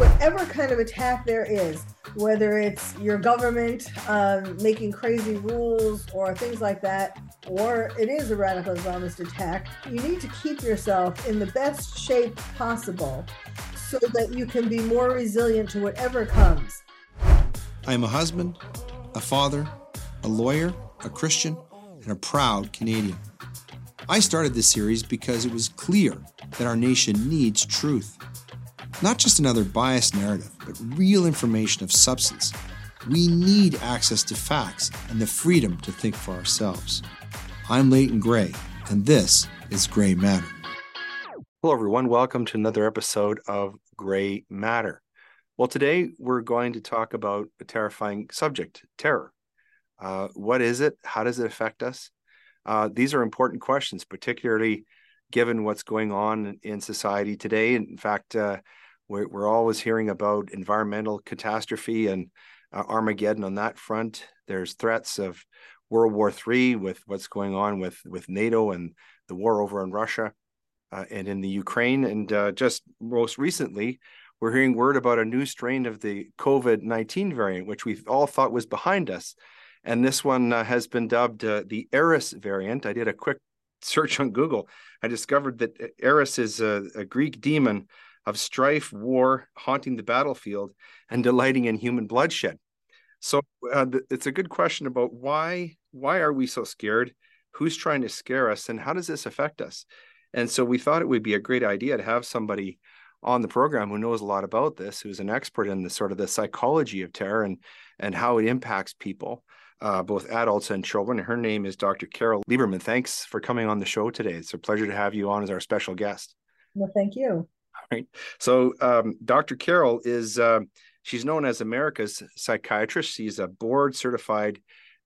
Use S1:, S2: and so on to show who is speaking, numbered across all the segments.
S1: whatever kind of attack there is, whether it's your government um, making crazy rules or things like that, or it is a radical Islamist attack, you need to keep yourself in the best shape possible so that you can be more resilient to whatever comes.
S2: I am a husband, a father, a lawyer, a Christian, and a proud Canadian. I started this series because it was clear that our nation needs truth. Not just another biased narrative, but real information of substance. We need access to facts and the freedom to think for ourselves. I'm Leighton Grey, and this is Grey Matter.
S3: Hello, everyone. Welcome to another episode of Grey Matter. Well, today we're going to talk about a terrifying subject terror. Uh, what is it? How does it affect us? Uh, these are important questions, particularly given what's going on in society today. In fact, uh, we're, we're always hearing about environmental catastrophe and uh, Armageddon on that front. There's threats of World War III with what's going on with with NATO and the war over in Russia uh, and in the Ukraine. And uh, just most recently, we're hearing word about a new strain of the COVID 19 variant, which we all thought was behind us. And this one uh, has been dubbed uh, the Eris variant. I did a quick search on Google. I discovered that Eris is a, a Greek demon of strife, war, haunting the battlefield, and delighting in human bloodshed. So uh, th- it's a good question about why why are we so scared? Who's trying to scare us, and how does this affect us? And so we thought it would be a great idea to have somebody on the program who knows a lot about this, who's an expert in the sort of the psychology of terror and and how it impacts people, uh, both adults and children. Her name is Dr. Carole Lieberman. Thanks for coming on the show today. It's a pleasure to have you on as our special guest.
S1: Well, thank you
S3: right? So um, Dr. Carole is uh, she's known as America's psychiatrist. She's a board certified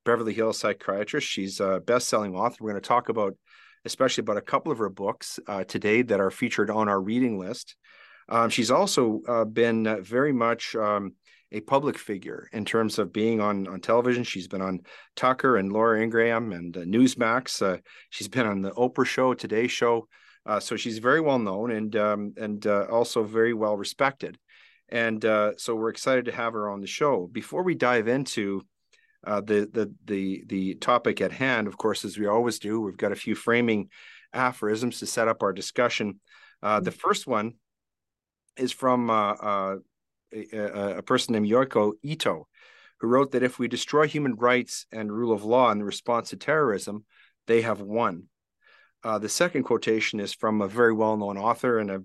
S3: Beverly Hills psychiatrist. She's a best-selling author. We're going to talk about especially about a couple of her books uh, today that are featured on our reading list. Um, she's also uh, been very much um, a public figure in terms of being on on television. She's been on Tucker and Laura Ingraham and uh, Newsmax. Uh, she's been on the Oprah Show, Today Show. Uh, so she's very well known and um, and uh, also very well respected. And uh, so we're excited to have her on the show. Before we dive into uh, the the the the topic at hand, of course, as we always do, we've got a few framing aphorisms to set up our discussion. Uh, the first one is from uh, a, a person named Yoko Ito, who wrote that if we destroy human rights and rule of law in response to terrorism, they have won. Uh, the second quotation is from a very well-known author and a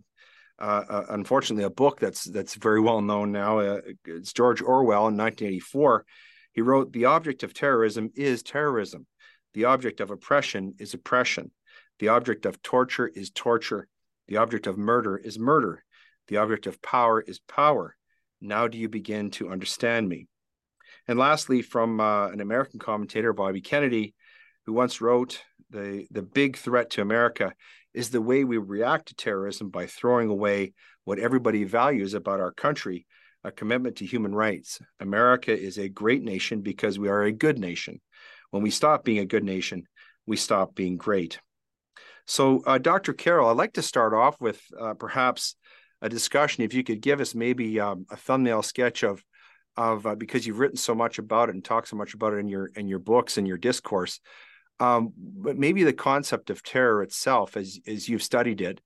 S3: uh, uh, unfortunately a book that's that's very well known now. Uh, it's George Orwell in 1984. He wrote, "The object of terrorism is terrorism. The object of oppression is oppression. The object of torture is torture. The object of murder is murder. The object of power is power. Now do you begin to understand me?" And lastly, from an American commentator, Bobby Kennedy, who once wrote, the, the big threat to America is the way we react to terrorism by throwing away what everybody values about our country a commitment to human rights. America is a great nation because we are a good nation. When we stop being a good nation, we stop being great. So, uh, Dr. Carole, I'd like to start off with uh, perhaps a discussion. If you could give us maybe um, a thumbnail sketch of of uh, because you've written so much about it and talked so much about it in your in your books and your discourse um, but maybe the concept of terror itself, as as you've studied it,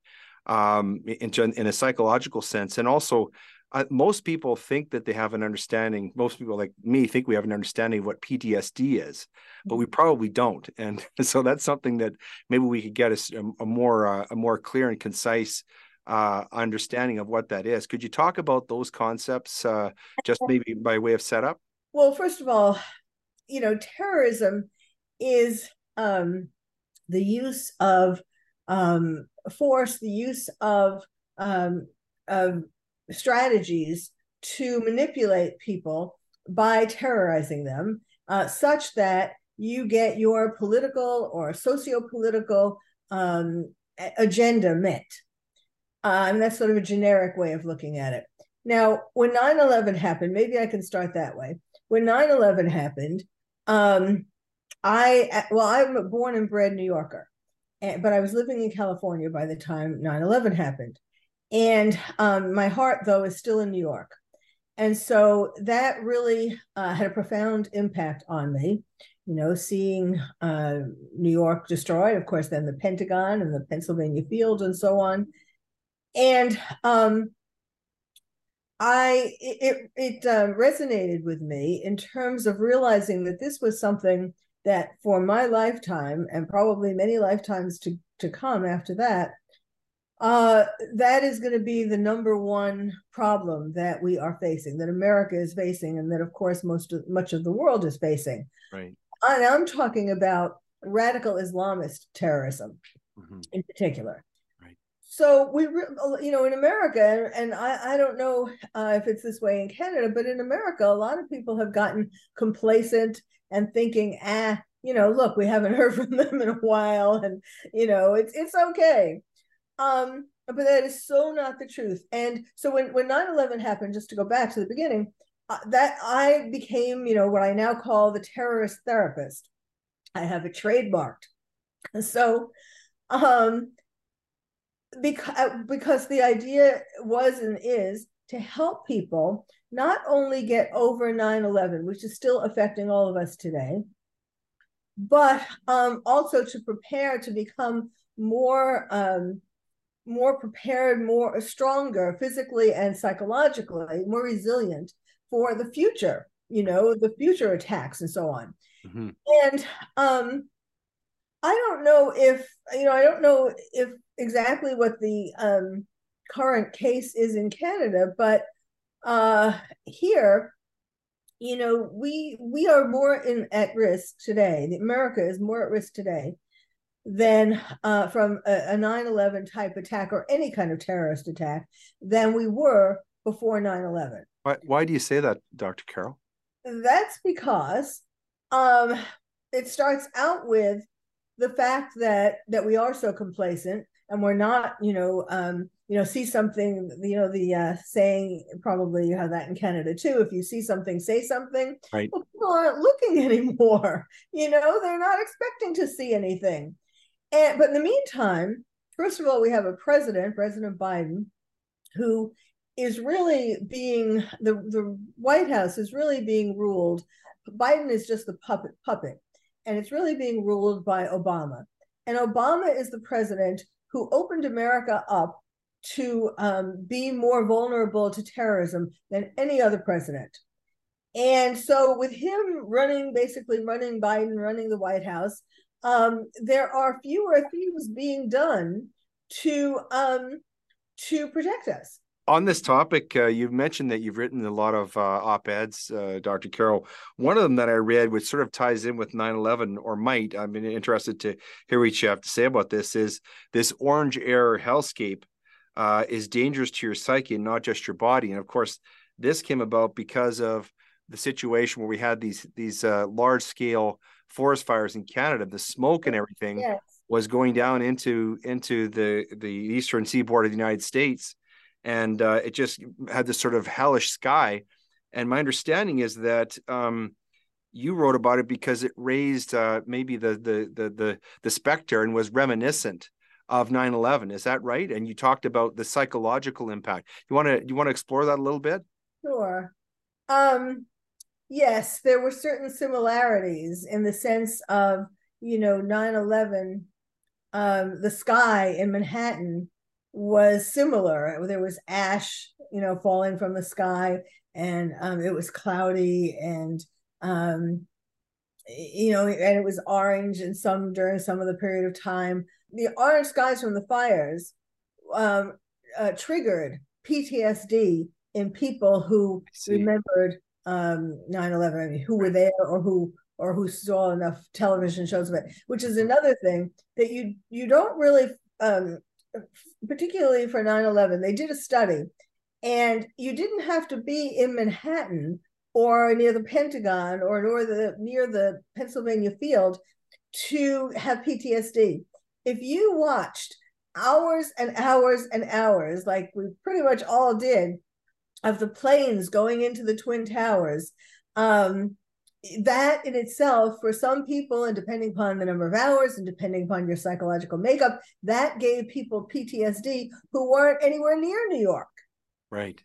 S3: um, in, in a psychological sense, and also uh, most people think that they have an understanding. Most people, like me, think we have an understanding of what PTSD is, but we mm-hmm. probably don't. And so that's something that maybe we could get a, a more uh, a more clear and concise uh, understanding of what that is. Could you talk about those concepts, uh, just maybe by way of setup?
S1: Well, first of all, you know, terrorism is um, the use of um, force, the use of, um, of strategies to manipulate people by terrorizing them, uh, such that you get your political or socio-political um, agenda met. Uh, and that's sort of a generic way of looking at it. Now, when 9 11 happened, maybe I can start that way. When 9 11 happened, um, I well, I'm born and bred New Yorker, but I was living in California by the time 9/11 happened, And um, my heart, though, is still in New York. And so that really uh, had a profound impact on me. You know, seeing uh, New York destroyed, of course, then the Pentagon and the Pennsylvania Fields and so on. And um, I it it uh, resonated with me in terms of realizing that this was something that for my lifetime and probably many lifetimes to to come after that uh, that is going to be the number one problem that we are facing that america is facing and that of course most of, much of the world is facing.
S3: Right.
S1: And i'm talking about radical islamist terrorism mm-hmm. in particular. So we you know in america and i i don't know uh, if it's this way in canada but in america a lot of people have gotten complacent and thinking ah you know look we haven't heard from them in a while and you know it's it's okay. Um but that is so not the truth. And so when when 9-11 happened just to go back to the beginning uh, that i became you know what i now call the terrorist therapist. I have it trademarked. So um because uh, because the idea was and is to help people not only get over 9-11 which is still affecting all of us today but um, also to prepare to become more um, more prepared more stronger physically and psychologically more resilient for the future you know the future attacks and so on mm-hmm. and um I don't know if you know I don't know if exactly what the um, current case is in Canada, but uh, here, you know, we we are more in at risk today. America is more at risk today than uh, from a, a 9-11 type attack or any kind of terrorist attack than we were before 9-11
S3: why, why do you say that dr Carole?
S1: that's because um, it starts out with the fact that that we are so complacent and we're not you know um you know see something you know the uh saying probably you have that in canada too if you see something say something.
S3: Right.
S1: Well, people aren't looking anymore you know they're not expecting to see anything. And but in the meantime first of all we have a president president biden who is really being the the white house is really being ruled biden is just the puppet puppet and it's really being ruled by Obama. And Obama is the president who opened America up to um, be more vulnerable to terrorism than any other president. And so, with him running, basically running Biden, running the White House, um, there are fewer things being done to um, to protect us
S3: on this topic, uh, you've mentioned that you've written a lot of uh, op eds, uh, Dr. Carole. One of them that I read, which sort of ties in with 9 11 or might, I'm interested to hear what you have to say about this, is this orange air hellscape uh, is dangerous to your psyche and not just your body. And of course, this came about because of the situation where we had these these uh, large scale forest fires in Canada, the smoke and everything yes. was going down into into the the eastern seaboard of the United States and uh, it just had this sort of hellish sky. And my understanding is that um, you wrote about it because it raised uh, maybe the, the the the the specter and was reminiscent of 9-11 is that right? And you talked about the psychological impact. You want to you want to explore that a little bit?
S1: Sure. Um yes there were certain similarities in the sense of you know 9-11 um the sky in manhattan was similar. There was ash, you know, falling from the sky, and um, it was cloudy, and um, you know, and it was orange in some during some of the period of time. The orange skies from the fires um, uh, triggered PTSD in people who remembered um 9-11 I mean, who were there or who or who saw enough television shows of it which is another thing that you you don't really um particularly for 9-11 they did a study and you didn't have to be in manhattan or near the pentagon or near the near the pennsylvania field to have ptsd if you watched hours and hours and hours like we pretty much all did of the planes going into the twin towers um, that in itself, for some people, and depending upon the number of hours and depending upon your psychological makeup, that gave people PTSD who weren't anywhere near New York.
S3: Right.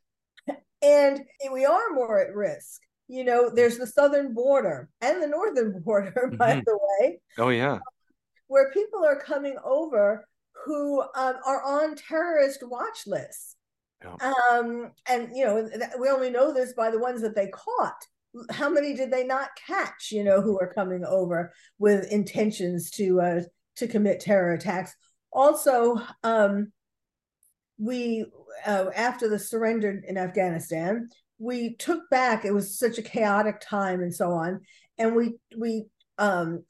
S1: And we are more at risk. You know, there's the southern border and the northern border, mm-hmm. by the way.
S3: Oh, yeah.
S1: Where people are coming over who um, are on terrorist watch lists. Yeah. Um, and, you know, we only know this by the ones that they caught how many did they not catch you know who are coming over with intentions to uh to commit terror attacks? Also um we uh, after the surrender in afghanistan we took back it was such a chaotic time and so on and we we um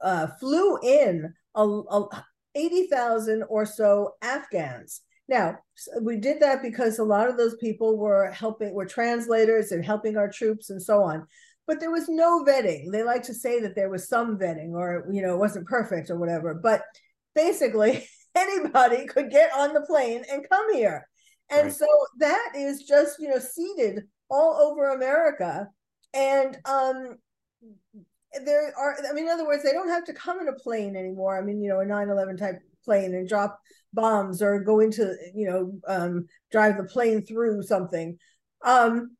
S1: uh flew in a, a 80,000 or so afghans now, we did that because a lot of those people were helping, were translators and helping our troops and so on. But there was no vetting. They like to say that there was some vetting or, you know, it wasn't perfect or whatever. But basically, anybody could get on the plane and come here. And right. so that is just, you know, seeded all over America. And um, there are, I mean, in other words, they don't have to come in a plane anymore. I mean, you know, a 9 11 type plane and drop bombs or go into you know um, drive the plane through something. Um,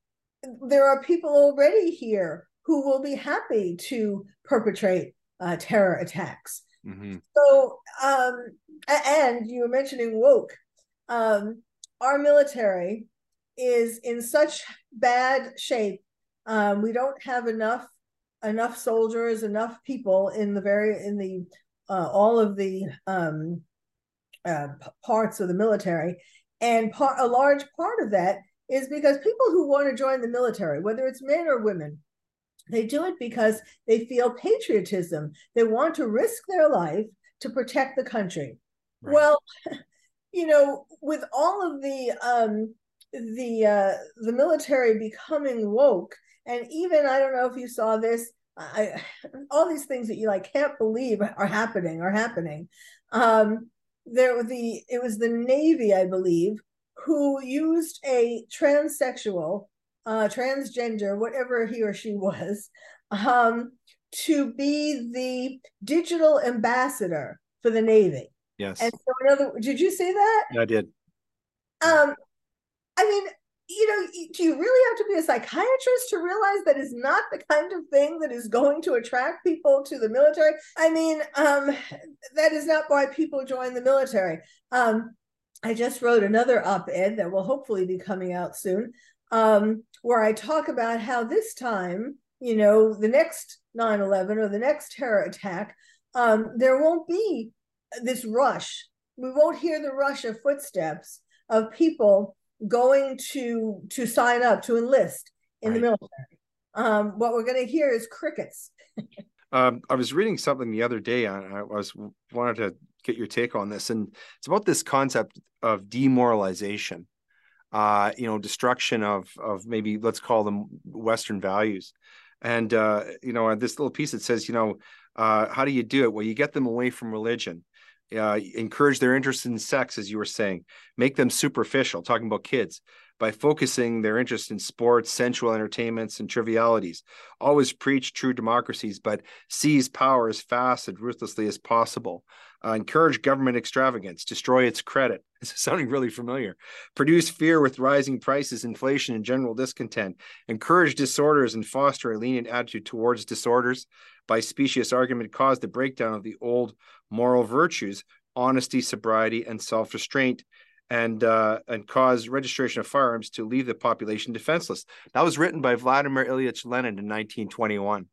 S1: there are people already here who will be happy to perpetrate uh, terror attacks. Mm-hmm. so um, and you were mentioning woke. Um, our military is in such bad shape. Um, we don't have enough enough soldiers enough people in the very in the uh, all of the um, uh, parts of the military. And part, a large part of that is because people who want to join the military, whether it's men or women, they do it because they feel patriotism. They want to risk their life to protect the country. Right. Well, you know, with all of the um, the uh, the military becoming woke, and even I don't know if you saw this, I, all these things that you like can't believe are happening are happening. Um, there the it was the Navy, I believe, who used a transsexual, uh, transgender, whatever he or she was, um, to be the digital ambassador for the Navy.
S3: Yes.
S1: And so, in other, did you see that?
S3: I did.
S1: Um, I mean, you know, do you really have to be a psychiatrist to realize that is not the kind of thing that is going to attract people to the military? I mean, um, that is not why people join the military. Um, I just wrote another op ed that will hopefully be coming out soon, um, where I talk about how this time, you know, the next 9 11 or the next terror attack, um, there won't be this rush. We won't hear the rush of footsteps of people going to to sign up to enlist in right. the military. Um, what we're going to hear is crickets.
S3: um, I was reading something the other day. I, I was wanted to get your take on this, and it's about this concept of demoralization. Uh, you know, destruction of of maybe let's call them Western values. And uh, you know, this little piece that says, you know, uh, how do you do it? Well, you get them away from religion uh, encourage their interest in sex, as you were saying, make them superficial, talking about kids, by focusing their interest in sports, sensual entertainments, and trivialities. Always preach true democracies, but seize power as fast and ruthlessly as possible. Uh, encourage government extravagance, destroy its credit. This is sounding really familiar. Produce fear with rising prices, inflation, and general discontent. Encourage disorders and foster a lenient attitude towards disorders. By specious argument, cause the breakdown of the old moral virtues, honesty, sobriety, and self restraint. And uh, and cause registration of firearms to leave the population defenseless. That was written by Vladimir Ilyich Lenin in 1921.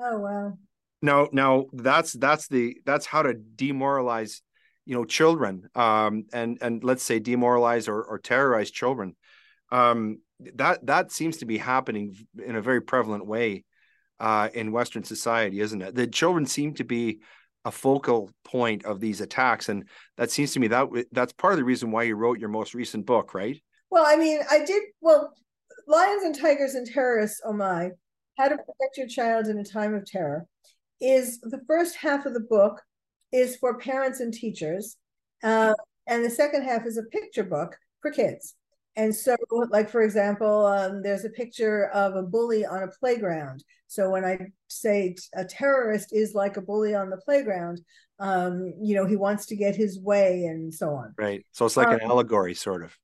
S1: Oh wow!
S3: Now, now that's that's the that's how to demoralize, you know, children, um, and and let's say demoralize or, or terrorize children. Um, that that seems to be happening in a very prevalent way uh, in Western society, isn't it? The children seem to be a focal point of these attacks, and that seems to me that that's part of the reason why you wrote your most recent book, right?
S1: Well, I mean, I did well. Lions and Tigers and Terrorists, oh my, how to protect your child in a time of terror is the first half of the book is for parents and teachers, uh, and the second half is a picture book for kids. And so, like for example, um, there's a picture of a bully on a playground. So when I say a terrorist is like a bully on the playground, um, you know, he wants to get his way and so on.
S3: Right. So it's like um, an allegory, sort of.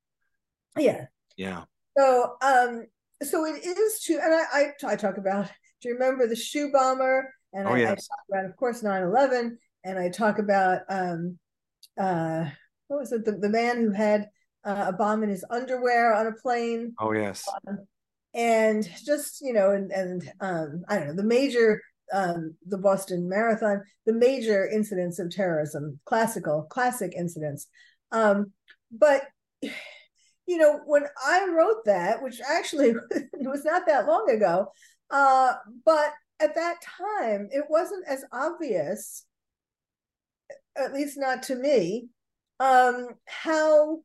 S1: Yeah.
S3: Yeah.
S1: So, um, so it is to, and I, I, I talk about. Do you remember the shoe bomber? And oh, I, yes. I talk about, of course, 9-11 and I talk about um, uh, what was it? The, the man who had uh, a bomb in his underwear on a plane.
S3: Oh yes.
S1: Um, and just you know, and and um, I don't know the major um, the Boston Marathon, the major incidents of terrorism, classical classic incidents. Um, but you know, when I wrote that, which actually was not that long ago, uh, but at that time it wasn't as obvious at least not to me, um, how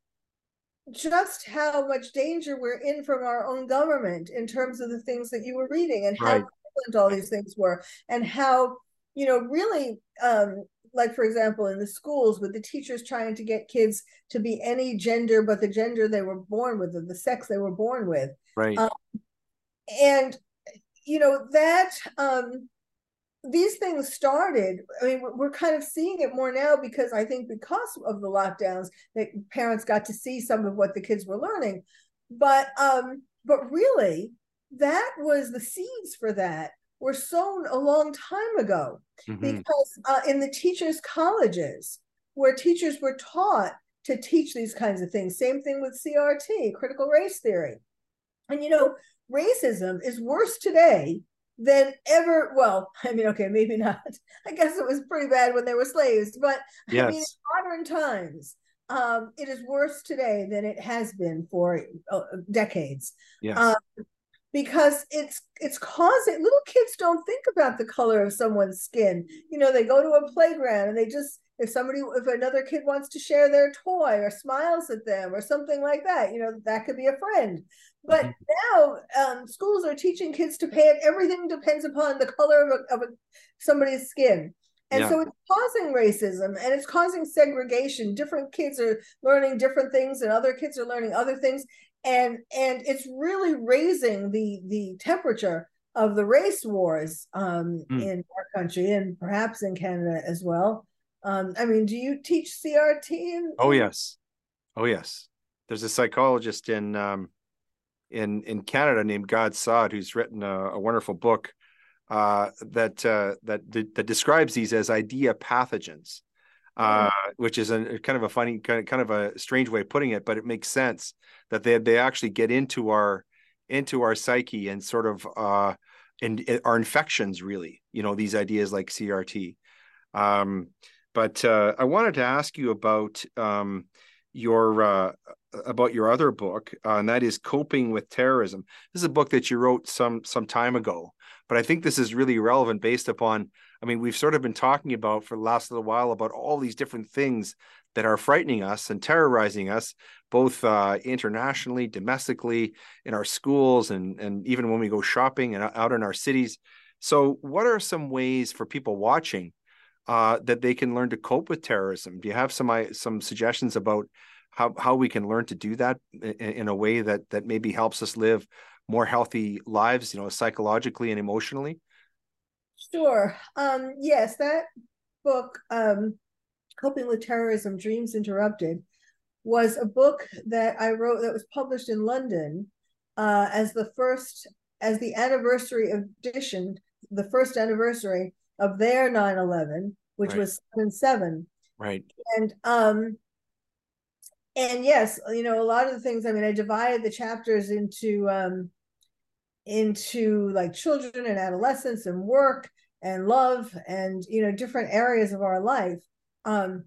S1: just how much danger we're in from our own government in terms of the things that you were reading and right. how prevalent all these things were and how you know really um, like for example in the schools with the teachers trying to get kids to be any gender but the gender they were born with or the sex they were born with
S3: right um,
S1: and you know that um these things started i mean we're kind of seeing it more now because i think because of the lockdowns that parents got to see some of what the kids were learning. But um but really that was the seeds for that were sown a long time ago mm-hmm. because uh, in the teachers colleges where teachers were taught to teach these kinds of things. Same thing with crt critical race theory. And you know racism is worse today than ever. Well, I mean, okay, maybe not. I guess it was pretty bad when they were slaves, but yes. I mean, in modern times, um, it is worse today than it has been for uh, decades.
S3: Yes. Um,
S1: because it's it's causing little kids don't think about the color of someone's skin. You know, they go to a playground and they just if somebody if another kid wants to share their toy or smiles at them or something like that, you know, that could be a friend. But mm-hmm. now um, schools are teaching kids to pay it. Everything depends upon the color of, a, of a, somebody's skin. And yeah. so it's causing racism and it's causing segregation. Different kids are learning different things and other kids are learning other things. And and it's really raising the the temperature of the race wars um, mm. in our country and perhaps in Canada as well. Um, I mean, do you teach CRT? In-
S3: oh yes, oh yes. There's a psychologist in um, in in Canada named Gad Saad, who's written a, a wonderful book uh, that uh, that that describes these as idea pathogens, uh, mm-hmm. which is a kind of a funny kind of, kind of a strange way of putting it, but it makes sense that they they actually get into our into our psyche and sort of uh, in, in our infections really. You know these ideas like CRT. Um, but uh, I wanted to ask you about um, your uh, about your other book, uh, and that is coping with terrorism. This is a book that you wrote some some time ago, but I think this is really relevant based upon. I mean, we've sort of been talking about for the last little while about all these different things that are frightening us and terrorizing us, both uh, internationally, domestically, in our schools, and and even when we go shopping and out in our cities. So, what are some ways for people watching uh, that they can learn to cope with terrorism? Do you have some some suggestions about how how we can learn to do that in, in a way that that maybe helps us live more healthy lives, you know, psychologically and emotionally?
S1: Sure. Um, yes, that book, um, Coping with Terrorism Dreams Interrupted, was a book that I wrote that was published in London uh, as the first, as the anniversary edition, the first anniversary of their 9 11, which right. was 7 7.
S3: Right.
S1: And um, and yes, you know, a lot of the things, I mean, I divided the chapters into um into like children and adolescence and work and love and you know different areas of our life. Um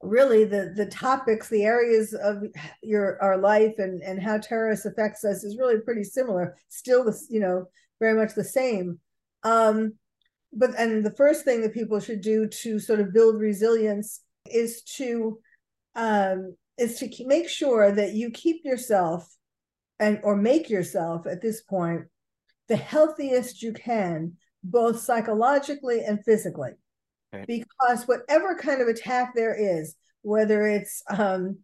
S1: really the the topics the areas of your our life and and how terrorists affects us is really pretty similar still the you know very much the same. Um but and the first thing that people should do to sort of build resilience is to um is to make sure that you keep yourself and or make yourself at this point the healthiest you can both psychologically and physically okay. because whatever kind of attack there is whether it's um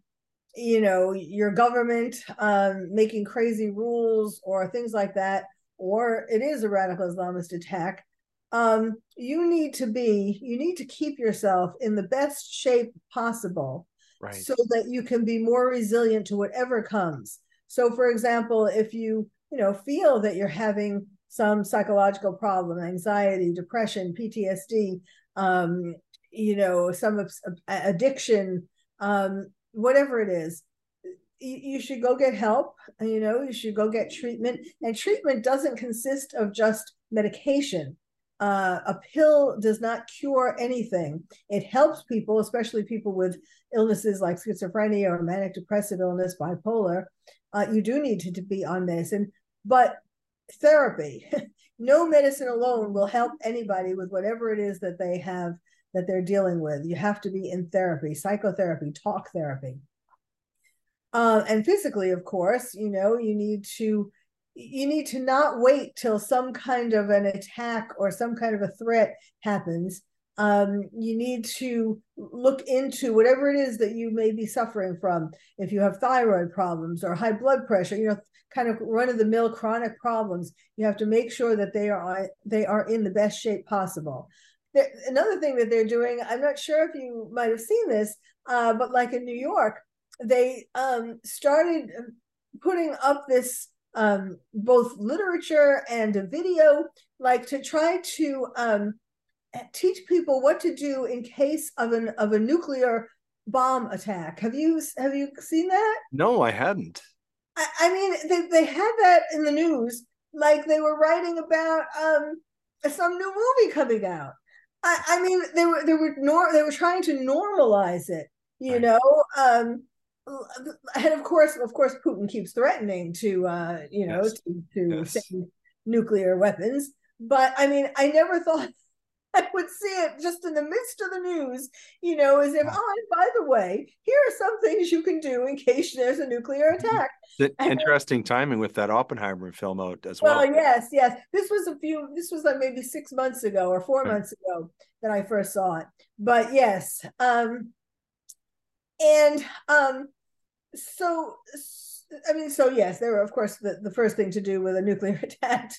S1: you know your government um, making crazy rules or things like that or it is a radical islamist attack um, you need to be you need to keep yourself in the best shape possible
S3: right.
S1: so that you can be more resilient to whatever comes. So for example if you you know feel that you're having some psychological problem anxiety depression ptsd um, you know some addiction um, whatever it is you should go get help you know you should go get treatment. And treatment doesn't consist of just medication uh, a pill does not cure anything it helps people especially people with illnesses like schizophrenia or manic depressive illness bipolar uh, you do need to, to be on medicine but therapy no medicine alone will help anybody with whatever it is that they have that they're dealing with. You have to be in therapy, psychotherapy, talk therapy. Uh, and physically, of course, you know, you need to you need to not wait till some kind of an attack or some kind of a threat happens. Um, you need to look into whatever it is that you may be suffering from. If you have thyroid problems or high blood pressure, you know, kind of run of the mill chronic problems, you have to make sure that they are they are in the best shape possible another thing that they're doing, I'm not sure if you might have seen this, uh, but like in New York, they um, started putting up this um, both literature and a video, like to try to um, teach people what to do in case of an of a nuclear bomb attack. Have you have you seen that?
S3: No, I hadn't.
S1: I, I mean, they they had that in the news, like they were writing about um, some new movie coming out I, I mean, they were they were nor they were trying to normalize it, you right. know. Um, and of course, of course, Putin keeps threatening to, uh, you know, yes. to, to yes. send nuclear weapons. But I mean, I never thought I would see it just in the midst of the news, you know, as if, oh, and by the way, here are some things you can do in case there's a nuclear mm-hmm. attack.
S3: interesting timing with that Oppenheimer film out as well.
S1: Well, yes, yes. This was a few, this was like maybe six months ago or four months ago that I first saw it. But yes. Um, and um, so, I mean, so yes, there were, of course, the, the first thing to do with a nuclear attack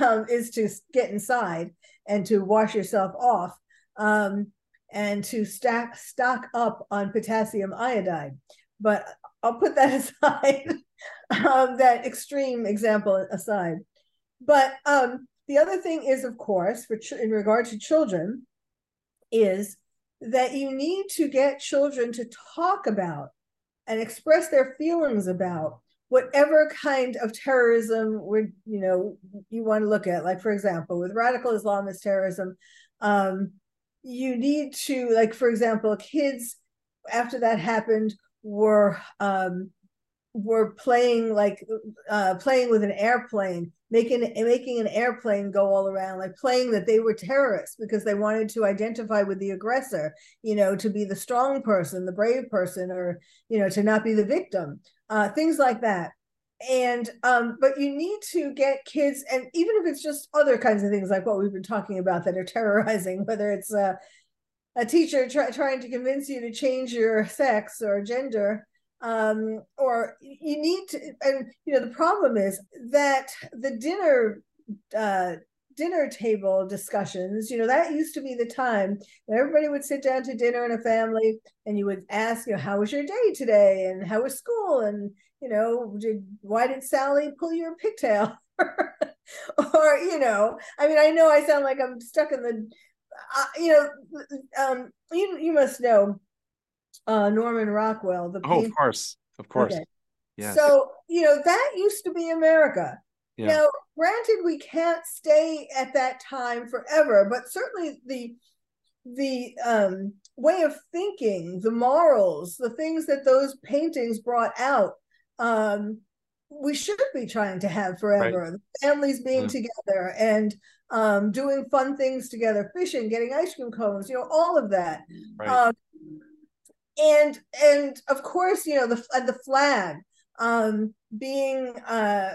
S1: um, is to get inside and to wash yourself off um, and to stack stock up on potassium iodide. But I'll put that aside, um, that extreme example aside. But um, the other thing is, of course, for ch- in regard to children, is that you need to get children to talk about and express their feelings about whatever kind of terrorism would you know you want to look at. Like for example with radical islamist terrorism um, you need to like for example kids after that happened were um, were playing like uh, playing with an airplane making making an airplane go all around like playing that they were terrorists because they wanted to identify with the aggressor you know to be the strong person the brave person or you know to not be the victim uh, things like that. And um but you need to get kids and even if it's just other kinds of things like what we've been talking about that are terrorizing whether it's uh, a teacher try, trying to convince you to change your sex or gender um or you need to and you know the problem is that the dinner uh dinner table discussions, you know, that used to be the time that everybody would sit down to dinner in a family and you would ask, you know, how was your day today? And how was school? And, you know, did, why did Sally pull your pigtail? or, you know, I mean, I know I sound like I'm stuck in the, uh, you know, um, you, you must know uh, Norman Rockwell.
S3: The oh, of course. Of course. Okay.
S1: Yeah. So, you know, that used to be America. Yeah. Now, granted, we can't stay at that time forever, but certainly the the um, way of thinking, the morals, the things that those paintings brought out, um, we should be trying to have forever. Right. The families being mm. together and um, doing fun things together, fishing, getting ice cream cones, you know, all of that. Right. Um, and and of course, you know, the the flag um, being uh,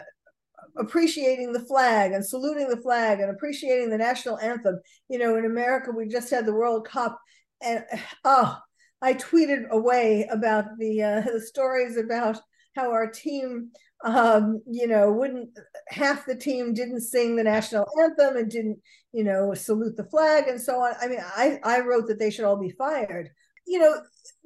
S1: appreciating the flag and saluting the flag and appreciating the national anthem. You know, in America, we just had the World Cup, and oh, I tweeted away about the uh, the stories about how our team um, you know, wouldn't half the team didn't sing the national anthem and didn't, you know, salute the flag and so on. I mean, I, I wrote that they should all be fired. You know,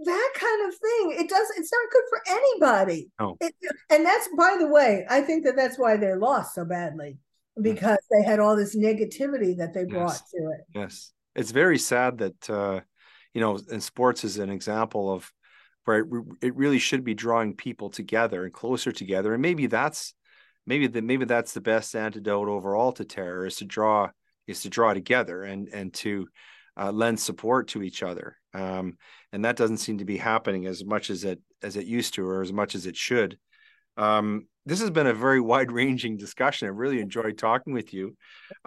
S1: that kind of thing. It does. It's not good for anybody.
S3: Oh.
S1: It, and that's, by the way, I think that that's why they lost so badly because they had all this negativity that they brought
S3: Yes.
S1: to it.
S3: Yes, it's very sad that uh, you know, and sports is an example of where it, it really should be drawing people together and closer together, and maybe that's maybe the maybe that's the best antidote overall to terror is to draw is to draw together and and to uh, lend support to each other, um, and that doesn't seem to be happening as much as it as it used to or as much as it should. Um, this has been a very wide ranging discussion. I really enjoyed talking with you.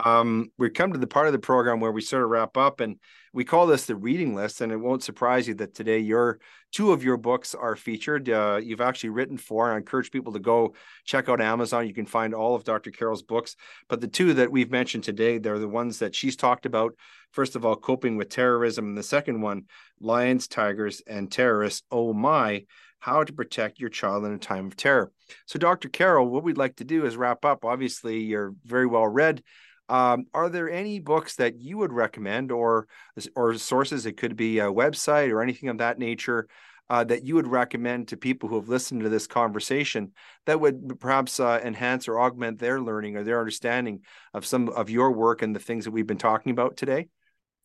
S3: Um, we come to the part of the program where we sort of wrap up, and we call this the reading list. And it won't surprise you that today your two of your books are featured. Uh, you've actually written for, and I encourage people to go check out Amazon. You can find all of Dr. Carole's books, but the two that we've mentioned today, they're the ones that she's talked about. First of all, coping with terrorism, and the second one, lions, tigers, and terrorists. Oh my! How to protect your child in a time of terror. So, Dr. Carole, what we'd like to do is wrap up. Obviously, you're very well read. Um, are there any books that you would recommend, or or sources? It could be a website or anything of that nature uh, that you would recommend to people who have listened to this conversation that would perhaps uh, enhance or augment their learning or their understanding of some of your work and the things that we've been talking about today.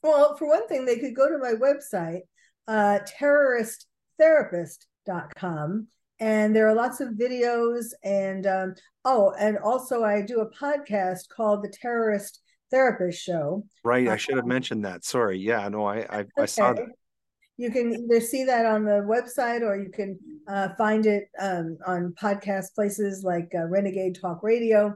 S1: Well, for one thing, they could go to my website, uh, terroristtherapist.com, and there are lots of videos. And um, oh, and also I do a podcast called The Terrorist Therapist Show.
S3: Right, I
S1: Uh,
S3: should have mentioned that. Sorry. Yeah, no, I I, I saw that.
S1: You can either see that on the website or you can uh, find it um, on podcast places like uh, Renegade Talk Radio.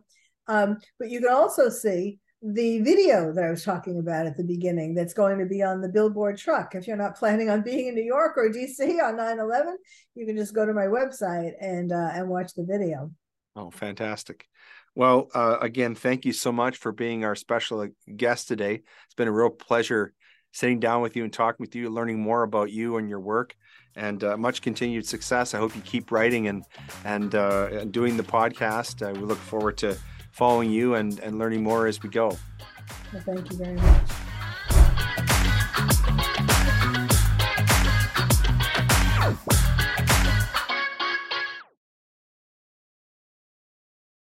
S1: Um, but you can also see the video that I was talking about at the beginning that's going to be on the billboard truck. If you're not planning on being in New York or DC on 9 11, you can just go to my website and, uh, and watch the video.
S3: Oh, fantastic. Well, uh, again, thank you so much for being our special guest today. It's been a real pleasure sitting down with you and talking with you, learning more about you and your work, and uh, much continued success. I hope you keep writing and and, uh, doing the podcast. Uh, we look forward to following you and and learning more as we go.
S1: Well, thank you very much.